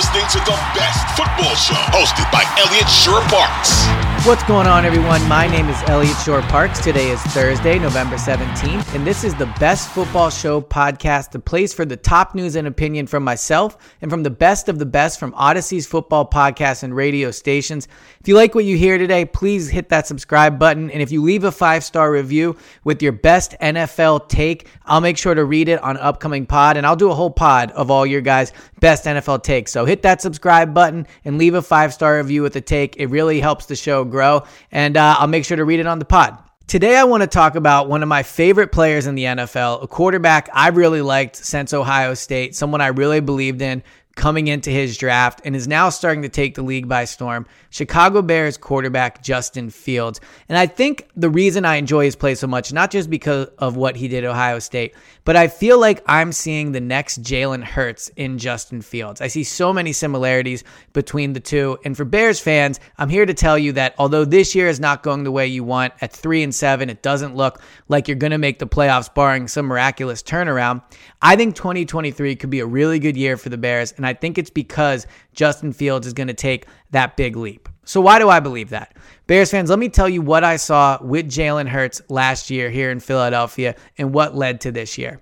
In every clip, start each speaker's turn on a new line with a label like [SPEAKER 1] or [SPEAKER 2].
[SPEAKER 1] Listening to the best football show hosted by Elliot Shorr-Parks.
[SPEAKER 2] What's going on, everyone? My name is Elliot Shorr-Parks. Today is Thursday, November 17th, and this is the Best Football Show podcast, the place for the top news and opinion from myself and from the best of the best from Audacy's football podcasts and radio stations. If you like what you hear today, please hit that subscribe button. And if you leave a five star review with your best NFL take, I'll make sure to read it on upcoming pod, and I'll do a whole pod of all your guys' best NFL takes. So hit that subscribe button and leave a five star review with a take. It really helps the show grow, and uh, I'll make sure to read it on the pod. Today, I want to talk about one of my favorite players in the NFL, a quarterback I've really liked since Ohio State, someone I really believed in coming into his draft, and is now starting to take the league by storm. Chicago Bears quarterback Justin Fields. And I think the reason I enjoy his play so much, not just because of what he did at Ohio State, but I feel like I'm seeing the next Jalen Hurts in Justin Fields. I see so many similarities between the two. And for Bears fans, I'm here to tell you that although this year is not going the way you want, at three and seven, it doesn't look like you're going to make the playoffs barring some miraculous turnaround. I think 2023 could be a really good year for the Bears. And I think it's because Justin Fields is going to take that big leap. So, why do I believe that? Bears fans, let me tell you what I saw with Jalen Hurts last year here in Philadelphia and what led to this year.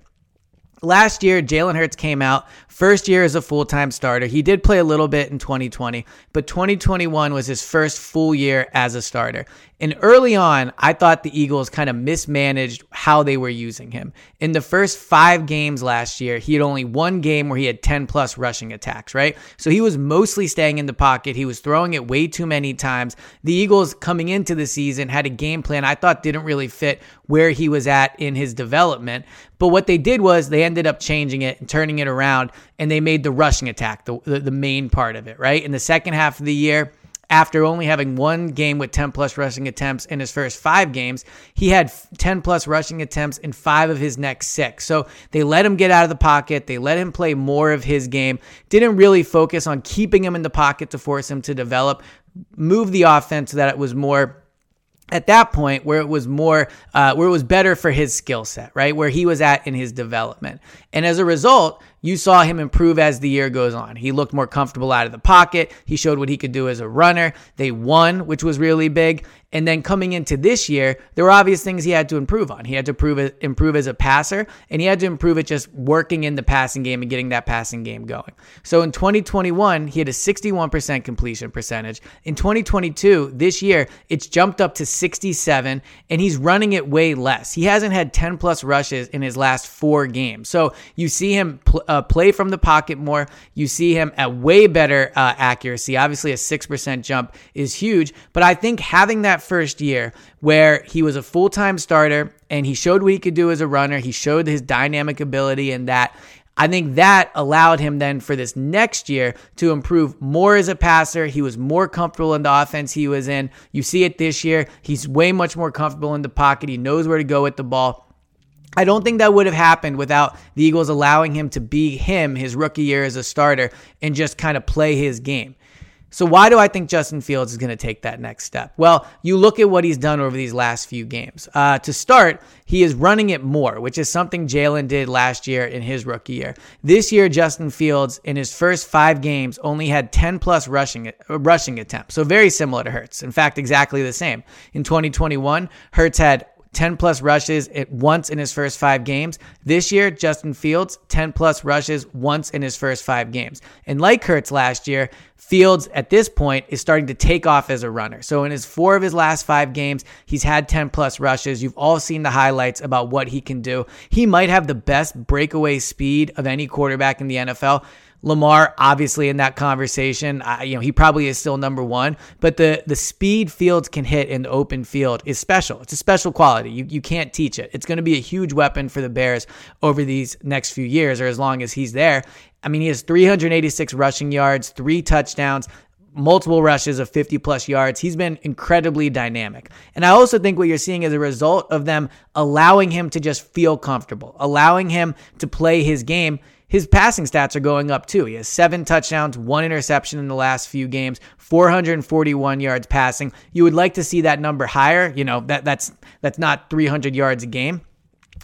[SPEAKER 2] Last year, Jalen Hurts came out first year as a full time starter. He did play a little bit in 2020, but 2021 was his first full year as a starter. And early on, I thought the Eagles kind of mismanaged how they were using him. In the first five games last year, he had only one game where he had 10 plus rushing attacks, right? So he was mostly staying in the pocket. He was throwing it way too many times. The Eagles coming into the season had a game plan I thought didn't really fit where he was at in his development. But what they did was they ended up changing it and turning it around, and they made the rushing attack the, the, the main part of it, right? In the second half of the year, after only having one game with 10 plus rushing attempts in his first five games, he had 10 plus rushing attempts in five of his next six. So they let him get out of the pocket. They let him play more of his game. Didn't really focus on keeping him in the pocket to force him to develop, move the offense so that it was more at that point where it was more uh, where it was better for his skill set right? Where he was at in his development. And as a result you saw him improve as the year goes on. He looked more comfortable out of the pocket. He showed what he could do as a runner. They won, which was really big. And then coming into this year, there were obvious things he had to improve on. He had to improve it, improve as a passer, and he had to improve it just working in the passing game and getting that passing game going. So in 2021, he had a 61% completion percentage. In 2022, this year, it's jumped up to 67, and he's running it way less. He hasn't had 10 plus rushes in his last four games. So you see him pl- uh, uh, play from the pocket more. You see him at way better uh, accuracy. Obviously, a 6% jump is huge, but I think having that first year where he was a full time starter and he showed what he could do as a runner, he showed his dynamic ability and that. I think that allowed him then for this next year to improve more as a passer. He was more comfortable in the offense he was in. You see it this year. He's way much more comfortable in the pocket. He knows where to go with the ball. I don't think that would have happened without the Eagles allowing him to be him his rookie year as a starter and just kind of play his game. So, why do I think Justin Fields is going to take that next step? Well, you look at what he's done over these last few games. Uh, to start, he is running it more, which is something Jalen did last year in his rookie year. This year, Justin Fields, in his first five games, only had 10 plus rushing, uh, rushing attempts. So, very similar to Hurts. In fact, exactly the same. In 2021, Hurts had 10 plus rushes at once in his first five games. This year, Justin Fields, 10 plus rushes once in his first five games. And like Hurts last year, Fields at this point is starting to take off as a runner. So in his four of his last five games, he's had 10 plus rushes. You've all seen the highlights about what he can do. He might have the best breakaway speed of any quarterback in the NFL. Lamar, obviously, in that conversation, uh, you know, he probably is still number one. But the the speed Fields can hit in the open field is special. It's a special quality. You you can't teach it. It's going to be a huge weapon for the Bears over these next few years, or as long as he's there. I mean, he has 386 rushing yards, three touchdowns, multiple rushes of 50 plus yards. He's been incredibly dynamic. And I also think what you're seeing is a result of them allowing him to just feel comfortable, allowing him to play his game his passing stats are going up too. He has seven touchdowns, one interception in the last few games, 441 yards passing. You would like to see that number higher. You know, that that's that's not 300 yards a game.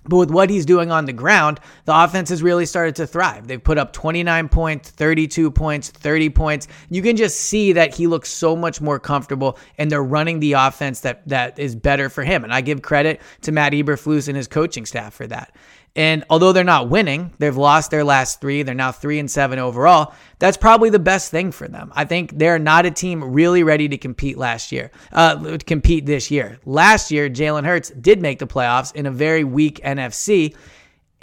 [SPEAKER 2] But with what he's doing on the ground, the offense has really started to thrive. They've put up 29 points, 32 points, 30 points. You can just see that he looks so much more comfortable and they're running the offense that that is better for him. And I give credit to Matt Eberflus and his coaching staff for that. And although they're not winning, they've lost their last three. They're now three and seven overall. That's probably the best thing for them. I think they're not a team really ready to compete last year, uh, compete this year. Last year, Jalen Hurts did make the playoffs in a very weak NFC.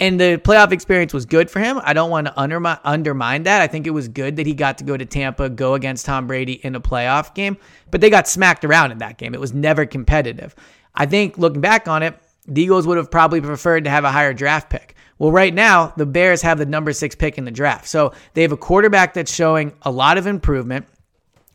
[SPEAKER 2] And the playoff experience was good for him. I don't want to undermine, undermine that. I think it was good that he got to go to Tampa, go against Tom Brady in a playoff game, but they got smacked around in that game. It was never competitive. I think looking back on it, the Eagles would have probably preferred to have a higher draft pick. Well, right now, the Bears have the number six pick in the draft. So they have a quarterback that's showing a lot of improvement,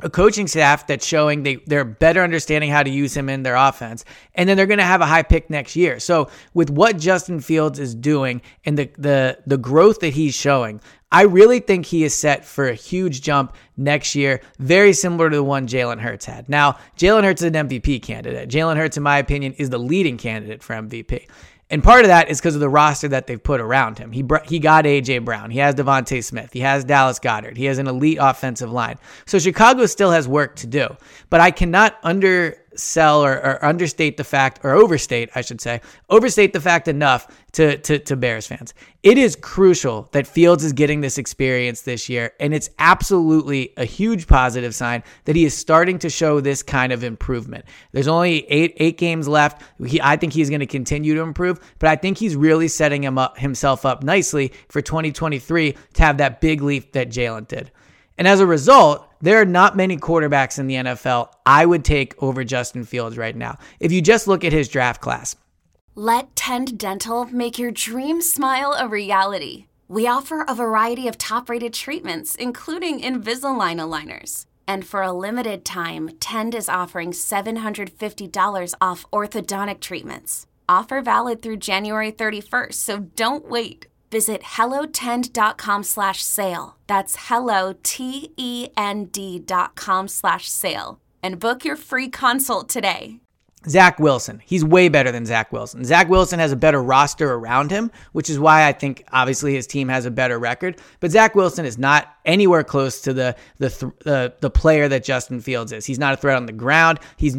[SPEAKER 2] a coaching staff that's showing they, they're better understanding how to use him in their offense. And then they're going to have a high pick next year. So with what Justin Fields is doing and the, the, the growth that he's showing, I really think he is set for a huge jump next year, very similar to the one Jalen Hurts had. Now, Jalen Hurts is an MVP candidate. Jalen Hurts, in my opinion, is the leading candidate for MVP. And part of that is because of the roster that they've put around him. He he got AJ Brown. He has DeVonta Smith. He has Dallas Goedert. He has an elite offensive line. So Chicago still has work to do. But I cannot under sell or, or, understate the fact, or overstate, I should say, overstate the fact enough to, to, to Bears fans. It is crucial that Fields is getting this experience this year, and it's absolutely a huge positive sign that he is starting to show this kind of improvement. There's only eight eight games left. He, I think he's going to continue to improve, but I think he's really setting him up himself up nicely for 2023 to have that big leap that Jalen did. And as a result, there are not many quarterbacks in the NFL I would take over Justin Fields right now. If you just look at his draft class.
[SPEAKER 3] Let Tend Dental make your dream smile a reality. We offer a variety of top rated treatments, including Invisalign aligners. And for a limited time, Tend is offering $750 off orthodontic treatments. Offer valid through January 31st, so don't wait. Visit hellotend.com slash sale. That's hello, T-E-N-D dot com slash sale. And book your free consult today.
[SPEAKER 2] Zach Wilson. He's way better than Zach Wilson. Zach Wilson has a better roster around him, which is why I think obviously his team has a better record. But Zach Wilson is not anywhere close to the the the, the player that Justin Fields is. He's not a threat on the ground. He's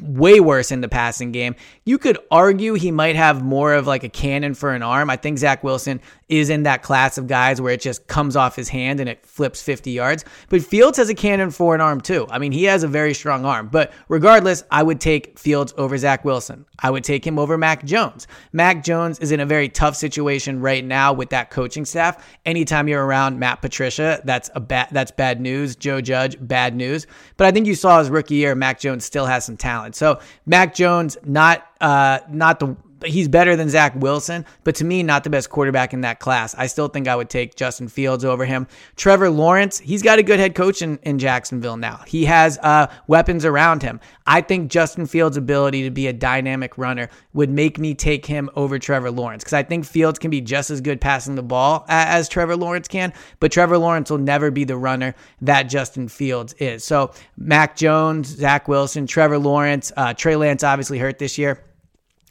[SPEAKER 2] way worse in the passing game. You could argue he might have more of like a cannon for an arm. I think Zach Wilson is in that class of guys where it just comes off his hand and it flips 50 yards. But Fields has a cannon for an arm too. I mean, he has a very strong arm. But regardless, I would take Fields over Zach Wilson. I would take him over Mac Jones. Mac Jones is in a very tough situation right now with that coaching staff. Anytime you're around Matt Patricia, that's a bad that's bad news. Joe Judge, bad news. But I think you saw his rookie year, Mac Jones still has some talent. So Mac Jones, not uh, not the he's better than Zach Wilson, but to me, not the best quarterback in that class. I still think I would take Justin Fields over him. Trevor Lawrence, he's got a good head coach in, in Jacksonville now. He has uh, weapons around him. I think Justin Fields' ability to be a dynamic runner would make me take him over Trevor Lawrence because I think Fields can be just as good passing the ball as Trevor Lawrence can, but Trevor Lawrence will never be the runner that Justin Fields is. So, Mac Jones, Zach Wilson, Trevor Lawrence, uh, Trey Lance obviously hurt this year.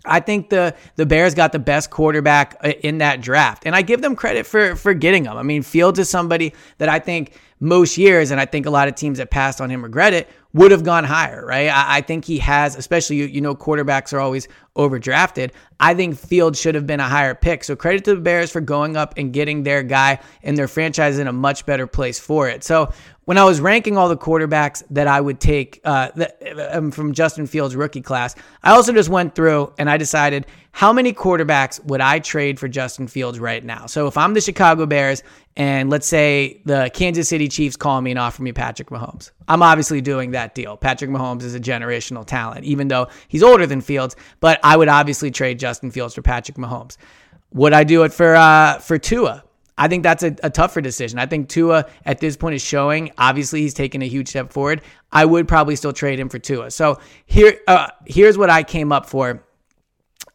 [SPEAKER 2] I think the the Bears got the best quarterback uh, in that draft, and I give them credit for for getting him. I mean, Fields is somebody that I think most years, and I think a lot of teams that passed on him regret it, would have gone higher, right? I, I think he has, especially you, you know, quarterbacks are always overdrafted. I think Fields should have been a higher pick. So credit to the Bears for going up and getting their guy and their franchise in a much better place for it. So when I was ranking all the quarterbacks that I would take uh, um, from Justin Fields' rookie class, I also just went through and I decided how many quarterbacks would I trade for Justin Fields right now? So if I'm the Chicago Bears and let's say the Kansas City Chiefs call me and offer me Patrick Mahomes, I'm obviously doing that deal. Patrick Mahomes is a generational talent, even though he's older than Fields, but I would obviously trade Justin Fields for Patrick Mahomes. Would I do it for uh, for Tua? I think that's a, a, tougher decision. I think Tua at this point is showing. Obviously, he's taken a huge step forward. I would probably still trade him for Tua. So here, uh, here's what I came up for.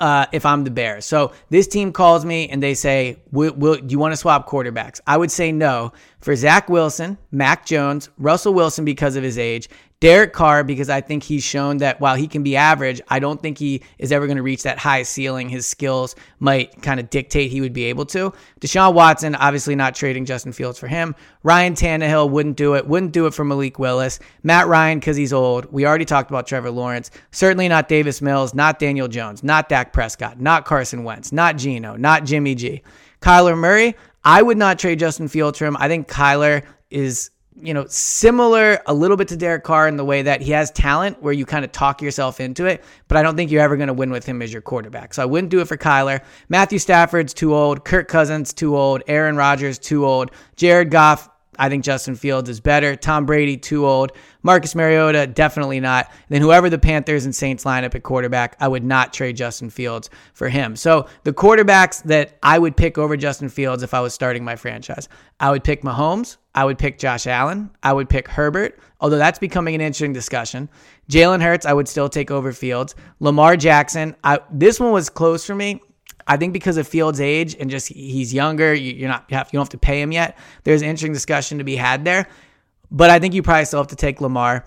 [SPEAKER 2] Uh, if I'm the Bears, so this team calls me and they say, will, will, "Do you want to swap quarterbacks?" I would say no for Zach Wilson, Mac Jones, Russell Wilson because of his age, Derek Carr, because I think he's shown that while he can be average, I don't think he is ever going to reach that high ceiling. His skills might kind of dictate he would be able to. Deshaun Watson, obviously not trading Justin Fields for him. Ryan Tannehill wouldn't do it. Wouldn't do it for Malik Willis. Matt Ryan, because he's old. We already talked about Trevor Lawrence. Certainly not Davis Mills, not Daniel Jones, not Dak Prescott, not Carson Wentz, not Geno, not Jimmy G. Kyler Murray, I would not trade Justin Fields for him. I think Kyler is you know, similar a little bit to Derek Carr in the way that he has talent where you kind of talk yourself into it, but I don't think you're ever going to win with him as your quarterback. So I wouldn't do it for Kyler. Matthew Stafford's too old. Kirk Cousins too old. Aaron Rodgers too old. Jared Goff I think Justin Fields is better. Tom Brady, too old. Marcus Mariota, definitely not. then whoever the Panthers and Saints line up at quarterback, I would not trade Justin Fields for him. So the quarterbacks that I would pick over Justin Fields if I was starting my franchise, I would pick Mahomes. I would pick Josh Allen. I would pick Herbert, although that's becoming an interesting discussion. Jalen Hurts, I would still take over Fields. Lamar Jackson, I, this one was close for me. I think because of Fields' age and just he's younger, you're not you, have, you don't have to pay him yet. There's an interesting discussion to be had there, but I think you probably still have to take Lamar.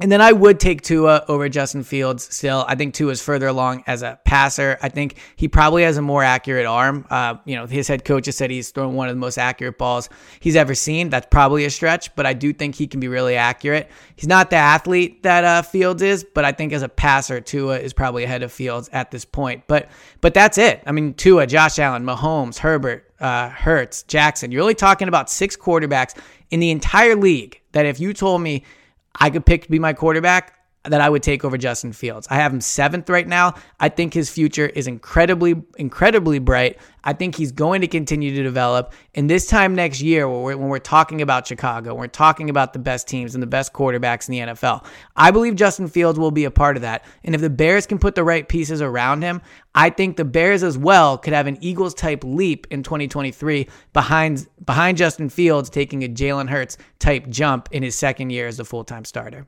[SPEAKER 2] And then I would take Tua over Justin Fields still. I think Tua is further along as a passer. I think he probably has a more accurate arm. Uh, you know, his head coach has said he's thrown one of the most accurate balls he's ever seen. That's probably a stretch, but I do think he can be really accurate. He's not the athlete that uh, Fields is, but I think as a passer, Tua is probably ahead of Fields at this point. But but that's it. I mean, Tua, Josh Allen, Mahomes, Herbert, uh, Hurts, Jackson. You're only talking about six quarterbacks in the entire league that if you told me – I could pick to be my quarterback that I would take over Justin Fields. I have him seventh right now. I think his future is incredibly, incredibly bright. I think he's going to continue to develop. And this time next year, when we're, when we're talking about Chicago, we're talking about the best teams and the best quarterbacks in the NFL. I believe Justin Fields will be a part of that. And if the Bears can put the right pieces around him, I think the Bears as well could have an Eagles type leap in 2023 behind behind Justin Fields taking a Jalen Hurts type jump in his second year as a full time starter.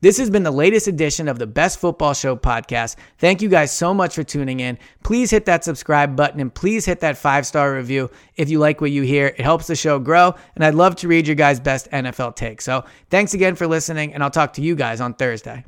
[SPEAKER 2] This has been the latest edition of the Best Football Show podcast. Thank you guys so much for tuning in. Please hit that subscribe button and please hit that five star review if you like what you hear. It helps the show grow, and I'd love to read your guys' best NFL takes. So thanks again for listening, and I'll talk to you guys on Thursday.